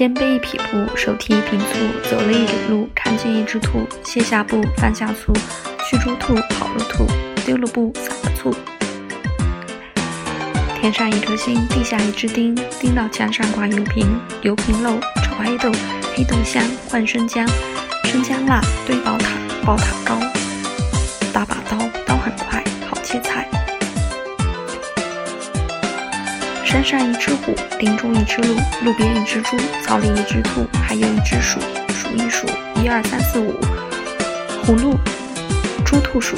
肩背一匹布，手提一瓶醋，走了一里路，看见一只兔，卸下布，放下醋，驱逐兔，跑了兔，丢了布，撒了醋。天上一颗星，地下一只钉，钉到墙上挂油瓶，油瓶漏，炒黑豆，黑豆香，换生姜，生姜辣，堆宝塔，宝塔高，大把刀，刀很快，好切菜。山上一只虎，林中一只鹿，路边一只猪，草里一只兔，还有一只鼠。数一数，一二三四五，虎、鹿、猪、兔、鼠。